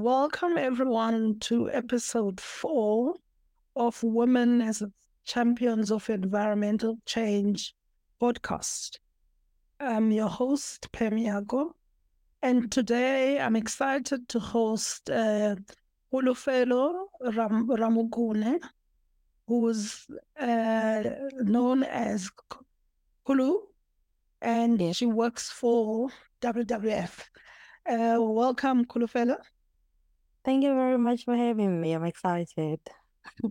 Welcome, everyone, to episode four of Women as Champions of Environmental Change podcast. I'm your host, Pemiago, and today I'm excited to host uh, Kholofelo Ram- Ramokone, who's uh, known as Kholo, and she works for WWF. Uh, welcome, Kholofelo. Thank you very much for having me. I'm excited.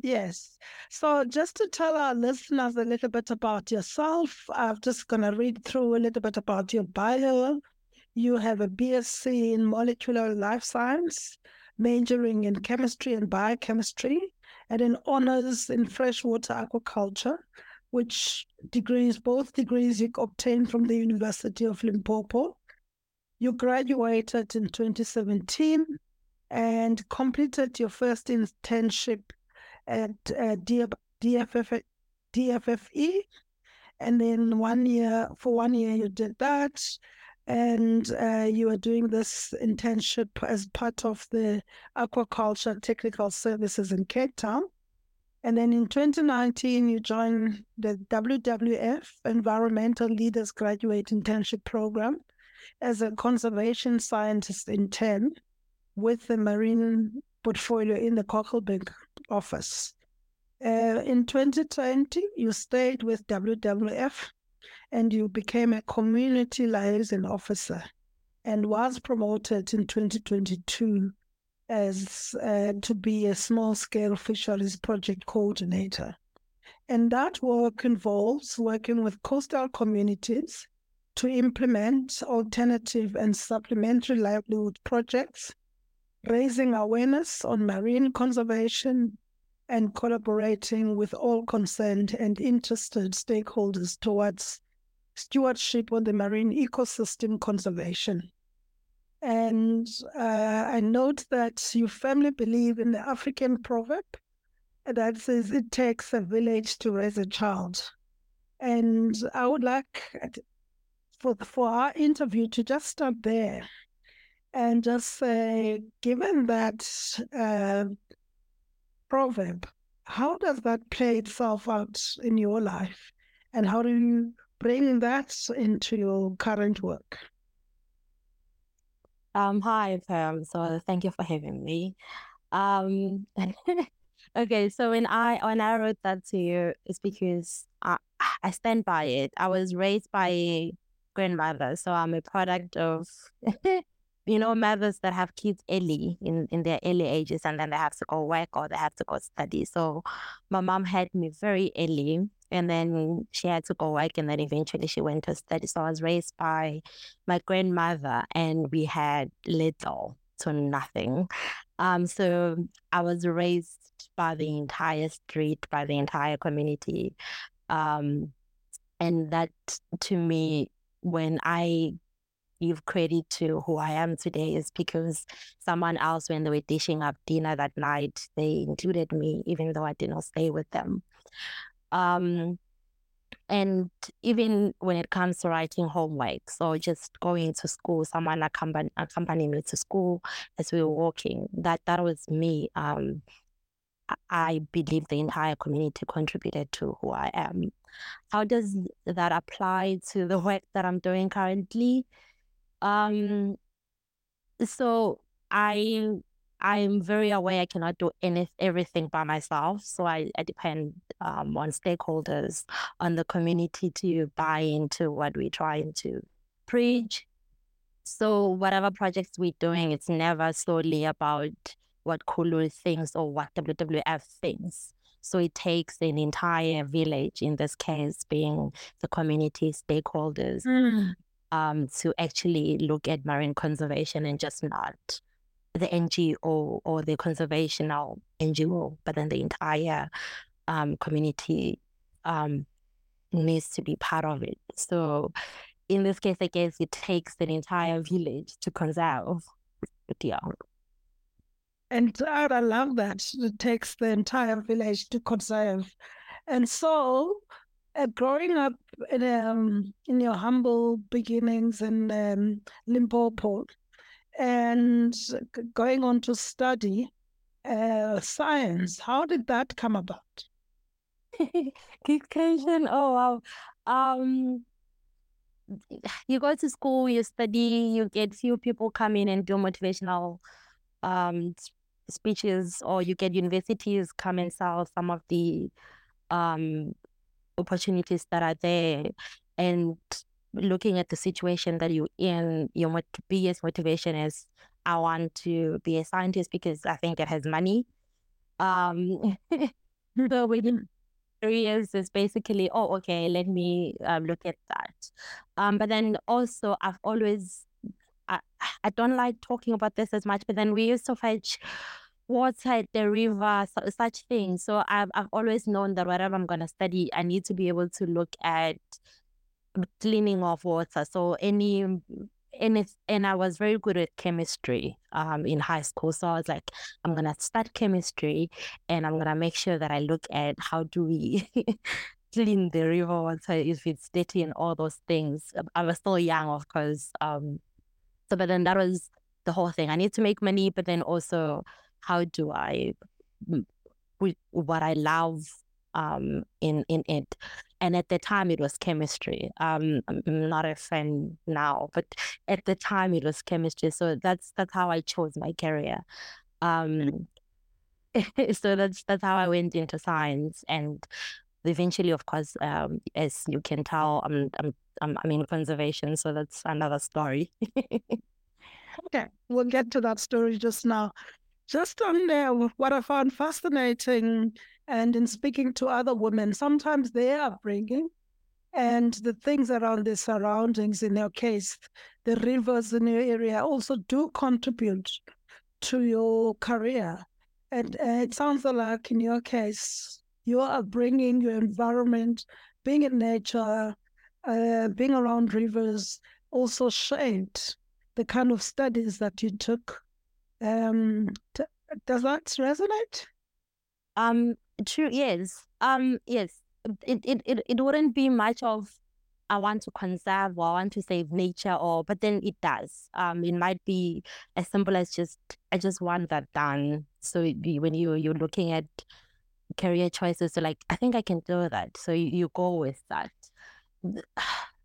yes. So, just to tell our listeners a little bit about yourself, I'm just going to read through a little bit about your bio. You have a BSc in molecular life science, majoring in chemistry and biochemistry, and an honors in freshwater aquaculture, which degrees, both degrees you obtained from the University of Limpopo. You graduated in 2017 and completed your first internship at uh, DFF, DFFE. And then one year, for one year, you did that. And uh, you are doing this internship as part of the aquaculture technical services in Cape Town. And then in 2019, you joined the WWF Environmental Leaders Graduate Internship Program as a conservation scientist intern with the marine portfolio in the Kogelberg office. Uh, in 2020, you stayed with WWF and you became a community liaison officer and was promoted in 2022 as uh, to be a small scale fisheries project coordinator. And that work involves working with coastal communities to implement alternative and supplementary livelihood projects raising awareness on marine conservation, and collaborating with all concerned and interested stakeholders towards stewardship on the marine ecosystem conservation. And uh, I note that you firmly believe in the African proverb that says it takes a village to raise a child. And I would like for, for our interview to just start there and just say, given that uh, proverb, how does that play itself out in your life? And how do you bring that into your current work? Um, hi, Pam. So thank you for having me. Um, okay, so when I when I wrote that to you, it's because I I stand by it. I was raised by a grandmother, so I'm a product of you know, mothers that have kids early in, in their early ages and then they have to go work or they have to go study. So my mom had me very early and then she had to go work and then eventually she went to study. So I was raised by my grandmother and we had little to nothing. Um, so I was raised by the entire street, by the entire community. Um, and that to me, when I give credit to who I am today is because someone else, when they were dishing up dinner that night, they included me, even though I did not stay with them. Um, and even when it comes to writing homework, so just going to school, someone accompany, accompanying me to school as we were walking, that that was me. Um, I believe the entire community contributed to who I am. How does that apply to the work that I'm doing currently? Um, so I I'm very aware I cannot do any everything by myself. So I, I depend um, on stakeholders, on the community to buy into what we're trying to preach. So whatever projects we're doing, it's never solely about what Kholo thinks or what WWF thinks. So it takes an entire village, in this case being the community stakeholders, mm um, to actually look at marine conservation and just not the NGO or the conservational NGO, but then the entire um, community um, needs to be part of it. So in this case, I guess it takes an entire village to conserve. Yeah. And I love that. It takes the entire village to conserve. And so uh, growing up in um, in your humble beginnings in um, Limpopo, and going on to study uh, science. How did that come about? Good question. Oh wow. Um, you go to school, you study, you get few people come in and do motivational um speeches, or you get universities come and sell some of the um opportunities that are there, and looking at the situation that you're in, your biggest motivation is I want to be a scientist because I think it has money. Um, so within three years is basically, oh, okay, let me um, look at that. Um, but then also, I've always, I, I don't like talking about this as much, but then we used to fetch water the river, so, such things. So I've, I've always known that whatever I'm going to study, I need to be able to look at cleaning of water. So any and and I was very good at chemistry um in high school. So I was like, I'm gonna start chemistry and I'm gonna make sure that I look at how do we clean the river water if it's dirty and all those things. I was still young, of course. Um so but then that was the whole thing. I need to make money, but then also how do I what I love um in in it. And at the time it was chemistry. Um i'm not a fan now but at the time it was chemistry. So that's that's how i chose my career. Um so that's that's how i went into science. And eventually of course um as you can tell i'm i'm i'm, I'm in conservation. So that's another story. Okay. We'll get to that story just now just on there what i found fascinating and in speaking to other women, sometimes their upbringing and the things around their surroundings, in your case, the rivers in your area, also do contribute to your career. And uh, it sounds like in your case, your upbringing, your environment, being in nature, uh, being around rivers also shaped the kind of studies that you took. Um, t- does that resonate? Um, True. Yes. Um. Yes. It, it it it wouldn't be much of I want to conserve or I want to save nature or but then it does. Um. It might be as simple as just I just want that done. So be, when you you're looking at career choices, so like I think I can do that. So you, you go with that.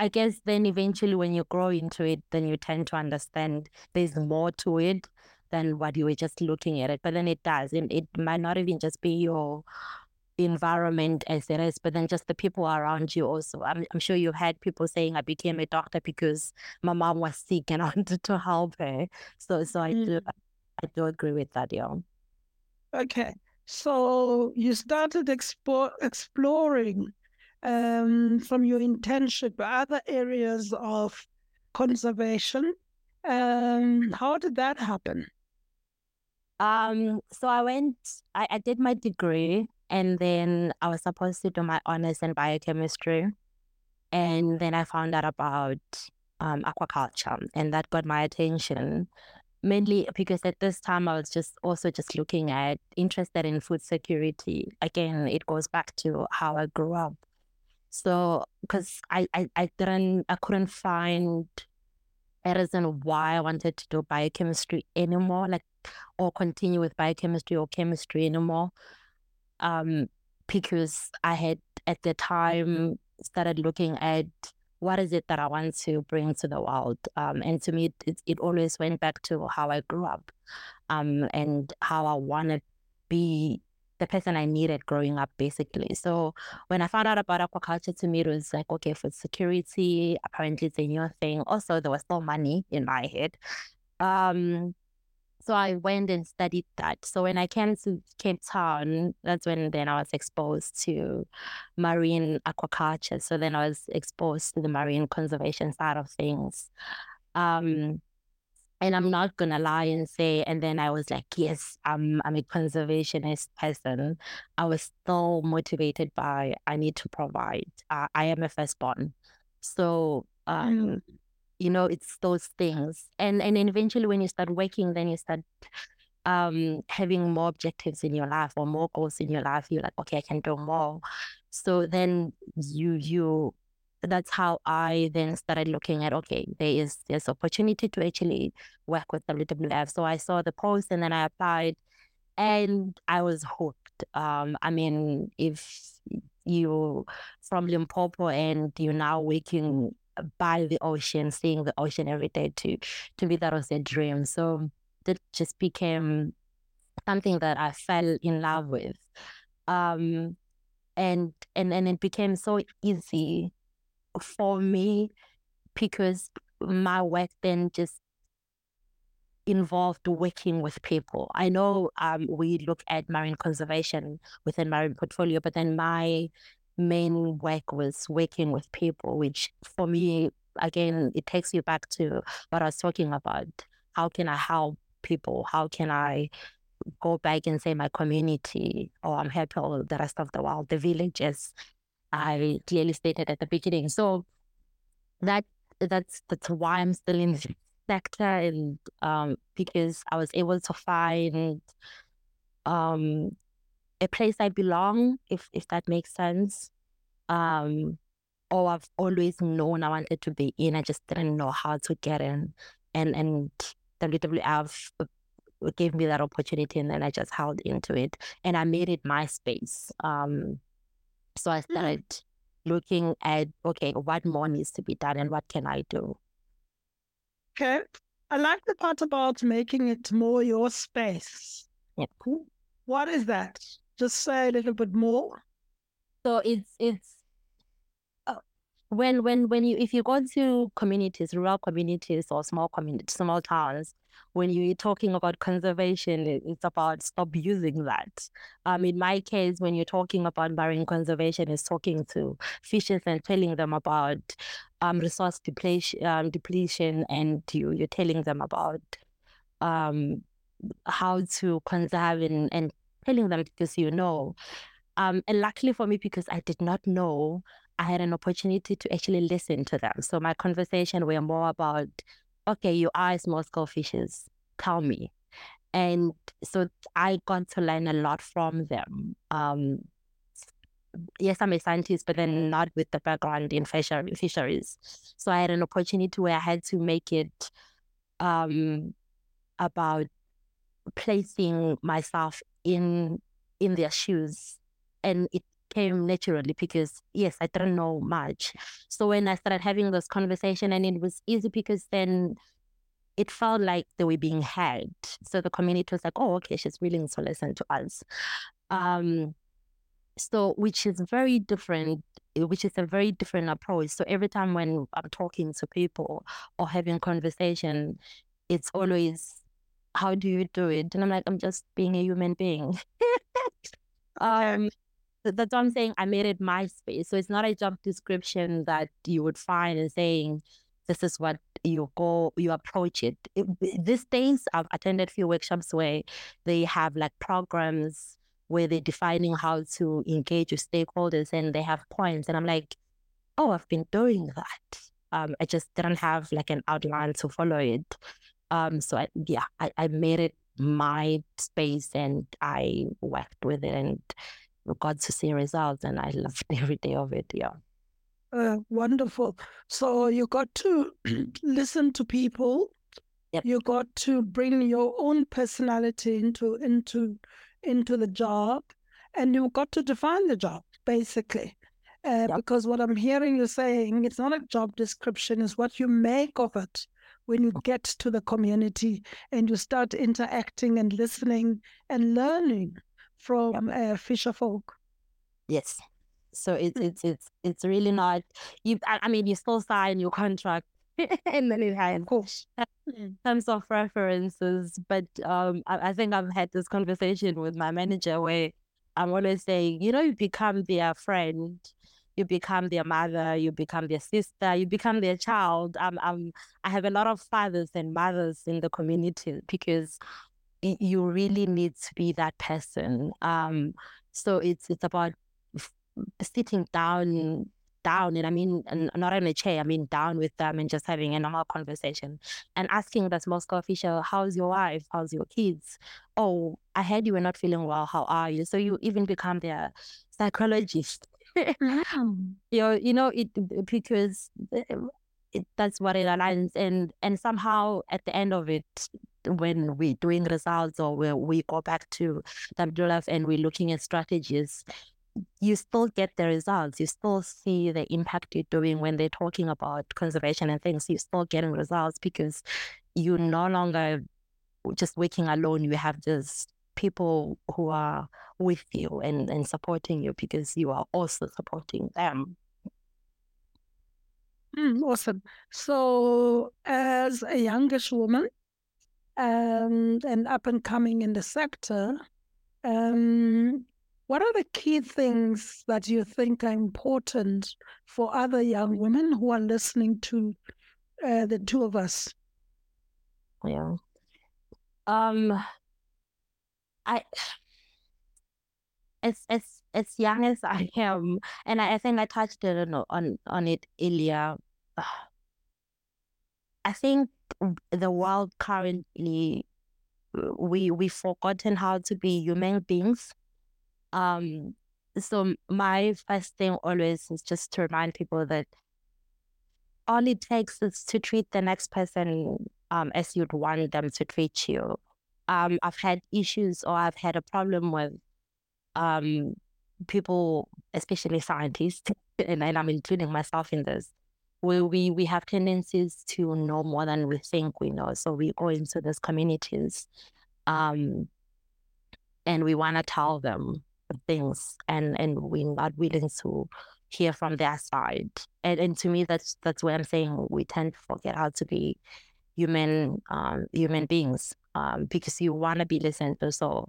I guess then eventually when you grow into it, then you tend to understand there's more to it than what you were just looking at it. But then it does. And it might not even just be your environment as it is, but then just the people around you also. I'm, I'm sure you've had people saying I became a doctor because my mom was sick and I wanted to help her. So so I mm. do I do agree with that, yeah. Okay. So you started explore, exploring um, from your internship other areas of conservation. Um, how did that happen? Um, so I went, I, I did my degree and then I was supposed to do my honors in biochemistry. And then I found out about um, aquaculture and that got my attention mainly because at this time I was just also just looking at interested in food security. Again, it goes back to how I grew up. So because I, I, I didn't I couldn't find a reason why I wanted to do biochemistry anymore. Like or continue with biochemistry or chemistry anymore. Um, because I had at the time started looking at what is it that I want to bring to the world. Um, and to me, it, it always went back to how I grew up um, and how I want to be the person I needed growing up, basically. So when I found out about aquaculture, to me, it was like, okay, for security, apparently it's a new thing. Also, there was no money in my head. Um, so I went and studied that. So when I came to Cape Town, that's when then I was exposed to marine aquaculture. So then I was exposed to the marine conservation side of things. Um, and I'm not gonna lie and say, and then I was like, yes, I'm I'm a conservationist person. I was still motivated by I need to provide. Uh, I am a firstborn, so um, mm you know it's those things and and eventually when you start working then you start um having more objectives in your life or more goals in your life you're like okay i can do more so then you you that's how I then started looking at okay, there is there's opportunity to actually work with WWF. So I saw the post and then I applied and I was hooked. Um, I mean, if you from Limpopo and you're now working by the ocean, seeing the ocean every day, to to me that was a dream. So that just became something that I fell in love with. Um, and and and it became so easy for me because my work then just involved working with people. I know um, we look at marine conservation within marine portfolio, but then my main work was working with people, which for me, again, it takes you back to what I was talking about. How can I help people? How can I go back and say my community or I'm helping the rest of the world, the villages I clearly stated at the beginning. So that that's that's why I'm still in the sector and um because I was able to find um a place I belong, if if that makes sense. Um or I've always known I wanted to be in. I just didn't know how to get in. And and WWF gave me that opportunity and then I just held into it and I made it my space. Um, so I started looking at, okay, what more needs to be done and what can I do? Okay. I like the part about making it more your space. Cool. What is that? Just say a little bit more. So it's it's when when when you if you go to communities, rural communities or small communities, small towns, when you're talking about conservation, it's about stop using that. Um, in my case, when you're talking about marine conservation, it's talking to fishes and telling them about um resource depletion, um, depletion, and you you're telling them about um how to conserve and, and telling them because you know. Um, and luckily for me, because I did not know, I had an opportunity to actually listen to them. So my conversation were more about, okay, you are small scale fishers, tell me. And so I got to learn a lot from them. Um, yes, I'm a scientist, but then not with the background in fisheries. So I had an opportunity where I had to make it um, about placing myself in in their shoes, and it came naturally because yes, I didn't know much. So when I started having this conversation, and it was easy because then it felt like they were being heard. So the community was like, "Oh, okay, she's willing to listen to us." Um, so which is very different which is a very different approach so every time when i'm talking to people or having conversation it's always how do you do it and i'm like i'm just being a human being um that's what I'm saying. I made it my space. So it's not a job description that you would find and saying, this is what you go, you approach it. it. These days, I've attended few workshops where they have like programs where they're defining how to engage with stakeholders and they have points. And I'm like, oh, I've been doing that. Um, I just didn't have like an outline to follow it. Um, so I, yeah, I, I made it my space and I worked with it and got to see results and I loved every day of it. Yeah. Uh, wonderful. So you got to listen to people. Yep. You got to bring your own personality into into into the job, and you got to define the job basically. Uh, yep. Because what I'm hearing you saying, it's not a job description; it's what you make of it when you get to the community and you start interacting and listening and learning from uh, fisher folk. Yes. So it's hmm. it's it's it's really not you. I, mean, you still sign your contract, and then it has course. terms of references. But um, I, I think I've had this conversation with my manager where I'm always saying, you know, you become their friend, you become their mother, you become their sister, you become their child. Um, um, I have a lot of fathers and mothers in the community because you really need to be that person. Um, so it's it's about sitting down down and I mean and not in a chair, I mean down with them and just having a normal conversation and asking the small scale fisher, how's your wife? How's your kids? Oh, I heard you were not feeling well. How are you? So you even become their psychologist mm. you know, you know it because it, that's what it aligns and and somehow at the end of it when we're doing results or we go back to WWF and we're looking at strategies you still get the results. You still see the impact you're doing when they're talking about conservation and things. You're still getting results because you're no longer just working alone. You have just people who are with you and, and supporting you because you are also supporting them. Mm, awesome. So, as a youngish woman and, an up and coming in the sector, um, what are the key things that you think are important for other young women who are listening to uh, the two of us? Yeah. Um, I as as as young as I am, and I, I think I touched on on on it earlier. I think the world currently we we've forgotten how to be human beings um, so my first thing always is just to remind people that all it takes is to treat the next person um, as you'd want them to treat you. Um, I've had issues or I've had a problem with um, people, especially scientists, and, and I'm including myself in this, where we, we have tendencies to know more than we think we know. So we go into these communities um, and we want to tell them things and and we're not willing to hear from their side and and to me that's that's where i'm saying we tend to forget how to be human um human beings um because you want to be listened to so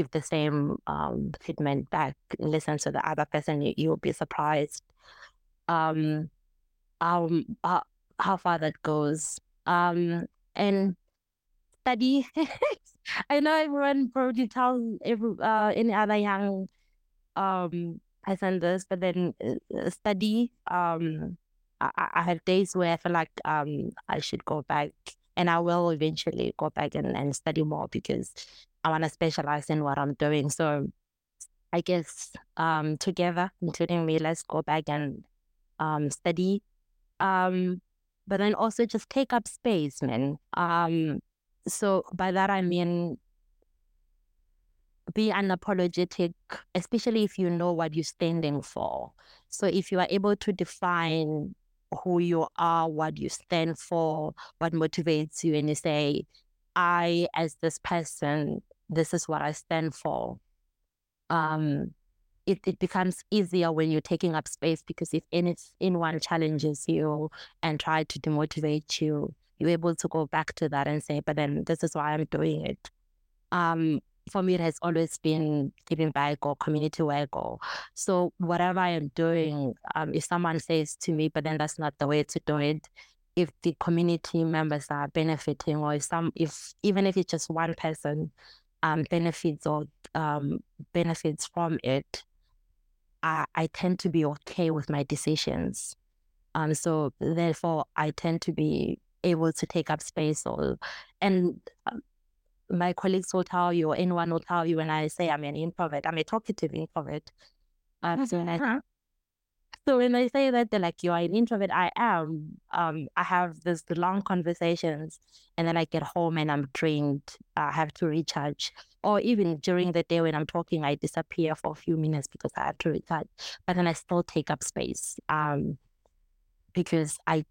give the same um treatment back listen to the other person you, you'll be surprised um um uh, how far that goes um and study I know everyone probably tells every uh, any other young um person this, but then uh, study. Um, I, I have days where I feel like um I should go back, and I will eventually go back and, and study more because I want to specialize in what I'm doing. So I guess um together, including me, let's go back and um study. Um, but then also just take up space, man. Um, so by that I mean be unapologetic, especially if you know what you're standing for. So if you are able to define who you are, what you stand for, what motivates you, and you say, I, as this person, this is what I stand for. Um, it, it becomes easier when you're taking up space because if any, anyone challenges you and try to demotivate you, you're able to go back to that and say, but then this is why I'm doing it. Um, for me, it has always been giving back or community work or so whatever I am doing, um, if someone says to me, but then that's not the way to do it, if the community members are benefiting or if some if even if it's just one person um benefits or um benefits from it, I, I tend to be okay with my decisions. Um so therefore I tend to be able to take up space or and um, my colleagues will tell you or anyone will tell you when I say I'm an introvert, I'm a talkative introvert. Um, so, when I, so when I say that they're like, you're an introvert, I am. Um, I have this long conversations and then I get home and I'm drained. I have to recharge. Or even during the day when I'm talking, I disappear for a few minutes because I have to recharge. But then I still take up space. Um, because I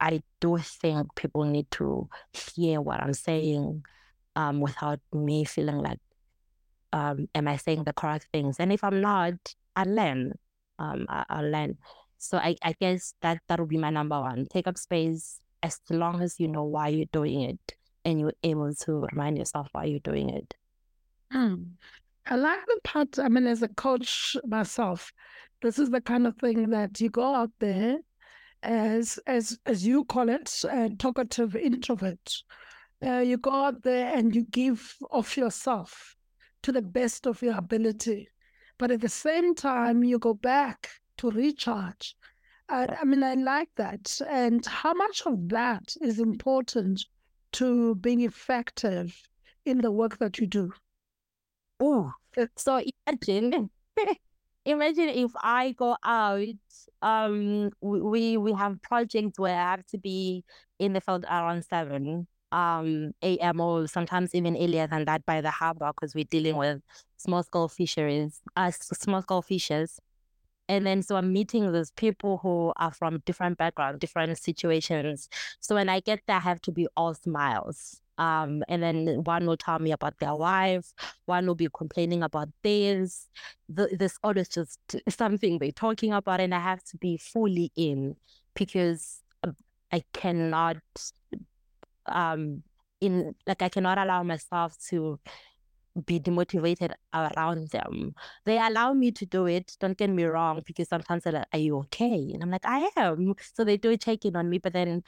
I do think people need to hear what I'm saying um, without me feeling like, um, am I saying the correct things? And if I'm not, I learn. Um, I, I learn. So I, I guess that that would be my number one. Take up space as long as you know why you're doing it and you're able to remind yourself why you're doing it. Hmm. I like the part, I mean, as a coach myself, this is the kind of thing that you go out there as as as you call it, a talkative introvert. Uh, you go out there and you give of yourself to the best of your ability, but at the same time you go back to recharge. Uh, I mean, I like that. And how much of that is important to being effective in the work that you do? Oh, so imagine imagine if I go out, um, we we have projects where I have to be in the field around seven um a.m. or sometimes even earlier than that by the harbor because we're dealing with small scale fisheries, uh, small scale fishes. And then so I'm meeting those people who are from different backgrounds, different situations. So when I get there, I have to be all smiles. Um, and then one will tell me about their wife, one will be complaining about this. The, this always just something they're talking about, and I have to be fully in because um, I cannot, um, in like I cannot allow myself to be demotivated around them. They allow me to do it. Don't get me wrong, because sometimes they're like, "Are you okay?" And I'm like, "I am." So they do check in on me, but then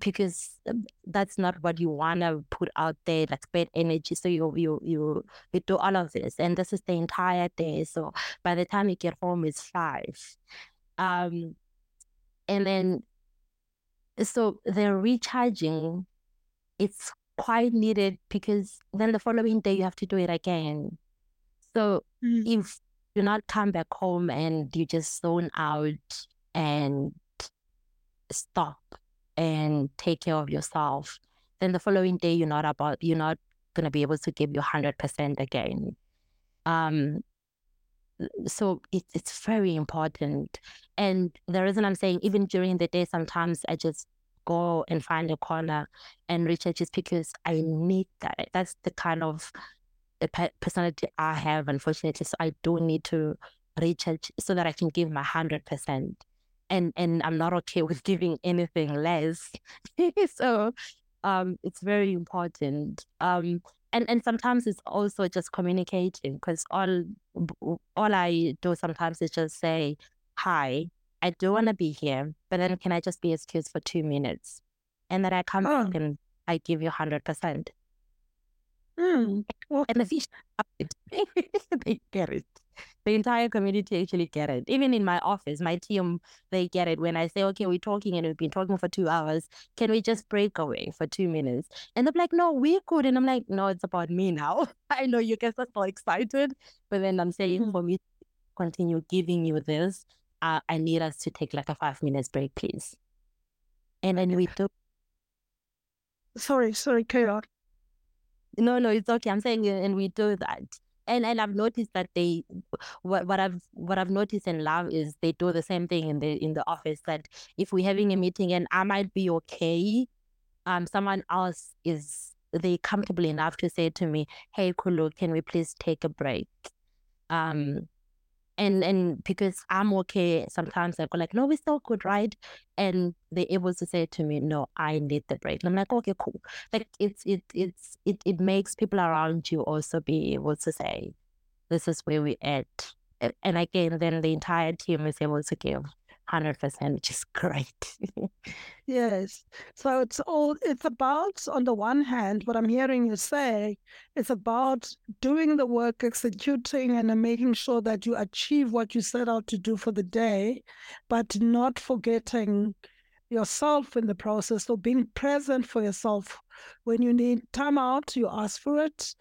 because um, that's not what you want to put out there like bad energy so you you you you do all of this and this is the entire day so by the time you get home it's five um and then so they're recharging it's quite needed because then the following day you have to do it again so mm. if you not come back home and you just zone out and stop and take care of yourself, then the following day you're not about you're not gonna be able to give your hundred percent again. Um so it's it's very important. And the reason I'm saying even during the day sometimes I just go and find a corner and recharge just because I need that. That's the kind of the personality I have, unfortunately. So I do need to recharge so that I can give my hundred percent and and I'm not okay with giving anything less. so um, it's very important. Um, and and sometimes it's also just communicating because all all I do sometimes is just say, "Hi, I do want to be here, but then can I just be excused for two minutes?" And then I come oh. back and I give you hundred percent. Mm. Well, and the fish, they get it the entire community actually get it. Even in my office, my team, they get it when I say, okay, we're talking and we've been talking for two hours. Can we just break away for two minutes? And they're like, no, we could. And I'm like, no, it's about me now. I know you guys are so excited. But then I'm saying mm-hmm. for me continue giving you this, uh, I need us to take like a five minutes break, please. And then we do. Sorry, sorry, carry No, no, it's okay. I'm saying, and we do that and and I've noticed that they what what I've what I've noticed and love is they do the same thing in the in the office that if we're having a meeting and I might be okay, um someone else is they comfortable enough to say to me, Hey Kholo, can we please take a break? Um and and because I'm okay, sometimes I go like, no, we still good, right? And they're able to say to me, no, I need the break. And I'm like, okay, cool. Like it's it it's it it makes people around you also be able to say, this is where we at. And again, then the entire team is able to give 100%, which is great. yes. So it's all, it's about, on the one hand, what I'm hearing you say, it's about doing the work, executing, and making sure that you achieve what you set out to do for the day, but not forgetting yourself in the process or being present for yourself. When you need time out, you ask for it.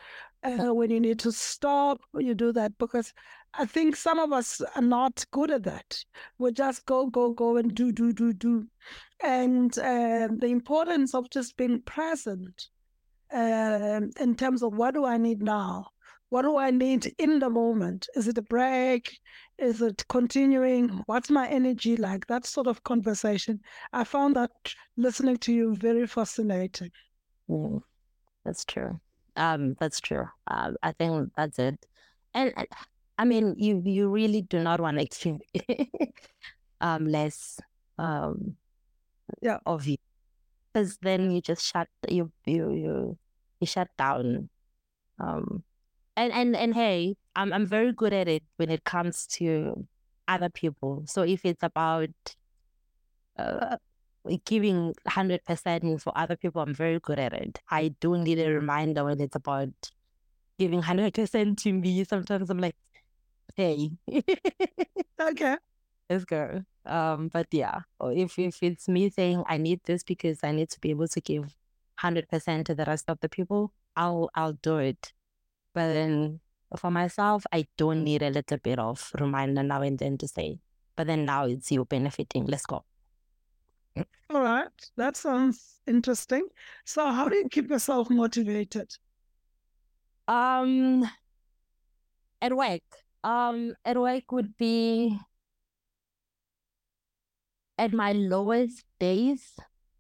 Uh, when you need to stop, you do that because I think some of us are not good at that. We just go, go, go, and do, do, do, do. And uh, the importance of just being present uh, in terms of what do I need now? What do I need in the moment? Is it a break? Is it continuing? What's my energy like? That sort of conversation. I found that listening to you very fascinating. Mm, that's true. Um, that's true. Uh, I think that's it. And I mean, you you really do not want to keep um less um yeah. of you. Because then you just shut you you you you shut down um and and and hey i'm i'm very good at it when it comes to other people. So if it's about uh, giving 100% for other people i'm very good at it. I do need a reminder when it's about giving 100% to me sometimes. I'm like hey. okay. Let's go. Um, but yeah, if if it's me saying I need this because I need to be able to give hundred percent to the rest of the people, I'll I'll do it. But then for myself, I don't need a little bit of reminder now and then to say, but then now it's you benefiting. Let's go. All right. That sounds interesting. So how do you keep yourself motivated? Um at work. Um work would be at my lowest days,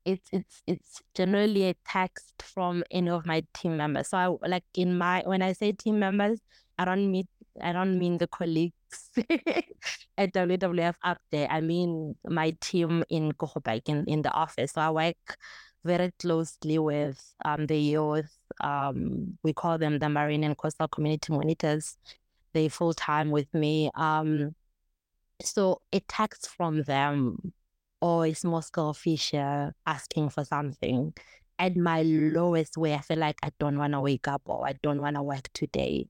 it's it's it's generally a text from any of my team members. So I like in my when I say team members, I don't mean I don't mean the colleagues at WWF up there. I mean my team in Kochopek in, in the office. So I work very closely with um the youth. Um we call them the marine and coastal community monitors. They full time with me. Um so a text from them or small scale fisher asking for something at my lowest way, I feel like I don't want to wake up or I don't want to work today.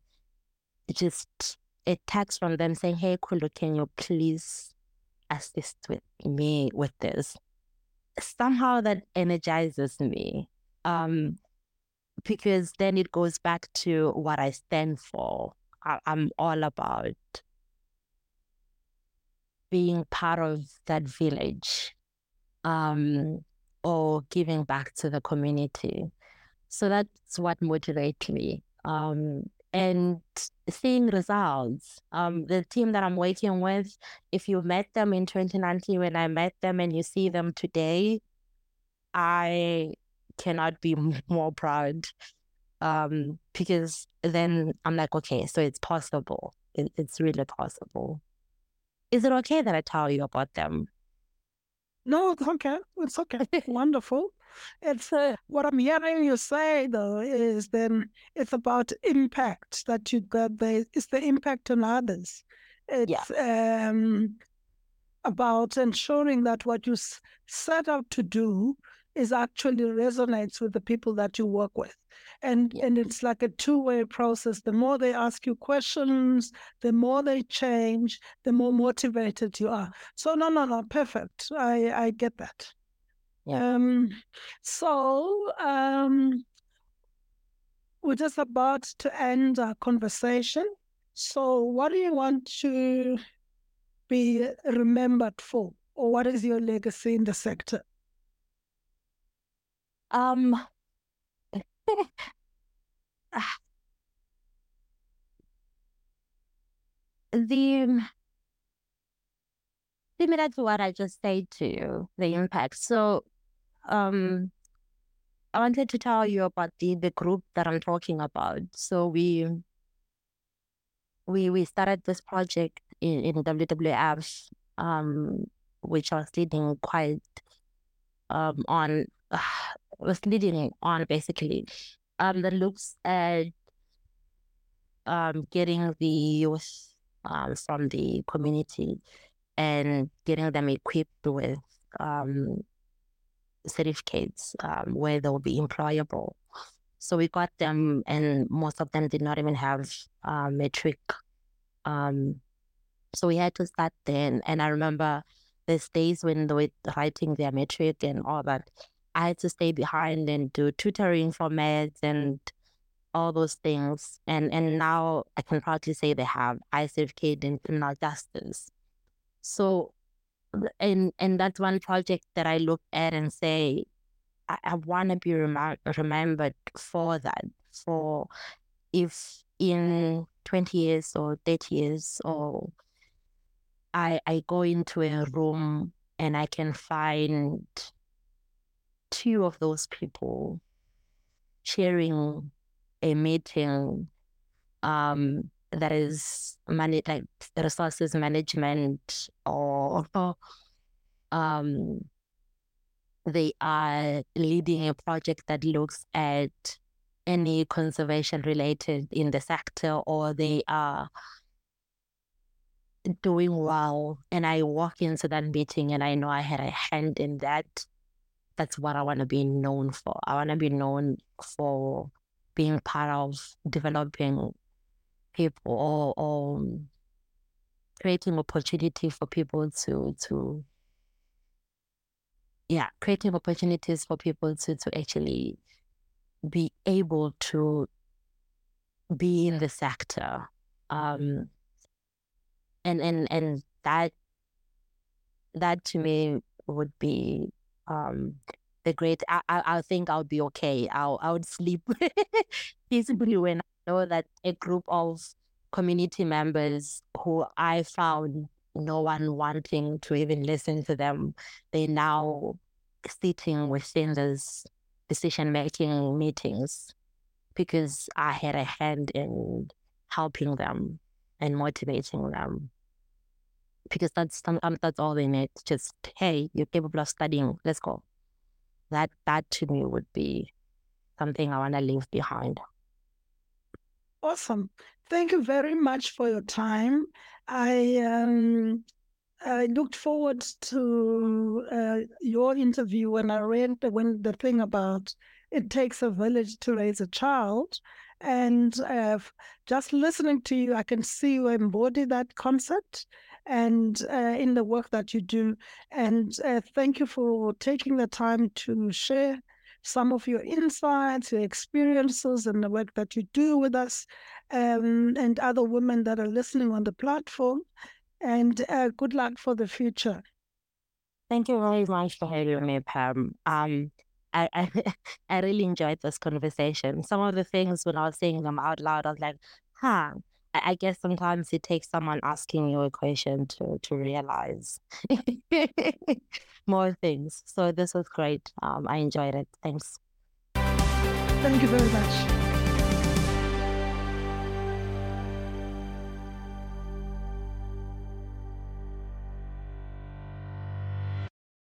Just a text from them saying, Hey, Kholo, can you please assist with me with this? Somehow that energizes me. Um, because then it goes back to what I stand for. I'm all about being part of that village um, or giving back to the community. So that's what motivates me. Um, and seeing results. Um, the team that I'm working with, if you met them in 2019 when I met them and you see them today, I cannot be more proud. Um, because then I'm like, okay, so it's possible. It, it's really possible. Is it okay that I tell you about them? No, it's okay. It's okay. Wonderful. It's uh, what I'm hearing you say though is then it's about impact that you got there. It's the impact on others. It's yeah. um, about ensuring that what you set out to do is actually resonates with the people that you work with and yeah. and it's like a two-way process. The more they ask you questions the more they change the more motivated you are. So no no no perfect. I i get that. Yeah. um so um we're just about to end our conversation. So what do you want to be remembered for? Or what is your legacy in the sector? Um, the similar to what I just said to you, the impact. So, um, I wanted to tell you about the the group that I'm talking about. So we we we started this project in, in WWF, um, which I was leading quite um on uh, was leading on basically um that looks at um getting the youth um from the community and getting them equipped with um certificates um, where they'll be employable. So we got them, and most of them did not even have uh, matric. Um, so we had to start then. And I remember there's days when they were writing their matric and all that. I had to stay behind and do tutoring for meds and all those things. And and now I can proudly say they have certificate in criminal justice. So and and that's one project that I look at and say, I, I want to be rem- remembered for that. For if in 20 years or 30 years or I I go into a room and I can find two of those people sharing a meeting um, that is money like resources management or um, they are leading a project that looks at any conservation related in the sector or they are doing well. And I walk into that meeting and I know I had a hand in that that's what I want to be known for. I want to be known for being part of developing people or, or creating opportunity for people to to yeah creating opportunities for people to to actually be able to be in the sector Um, and and and that that to me would be um the great I, I I think I'll be okay. I'll I would sleep peacefully when I know that a group of community members who I found no one wanting to even listen to them, they now sitting within those decision making meetings because I had a hand in helping them and motivating them. Because that's that's all they need. Just hey, you're capable of studying. Let's go. That that to me would be something I want to leave behind. Awesome. Thank you very much for your time. I um, I looked forward to uh, your interview when I read the, when the thing about it takes a village to raise a child, and uh, just listening to you, I can see you embody that concept and uh, in the work that you do. And uh, thank you for taking the time to share some of your insights, your experiences, and the work that you do with us, um, and other women that are listening on the platform. And uh, good luck for the future. Thank you very much for having me, Pam. Um, I, I, I really enjoyed this conversation. Some of the things when I was saying them out loud, I was like, huh. I, guess sometimes it takes someone asking you a question to to realize more things. So this was great. Um, I enjoyed it. Thanks. Thank you very much.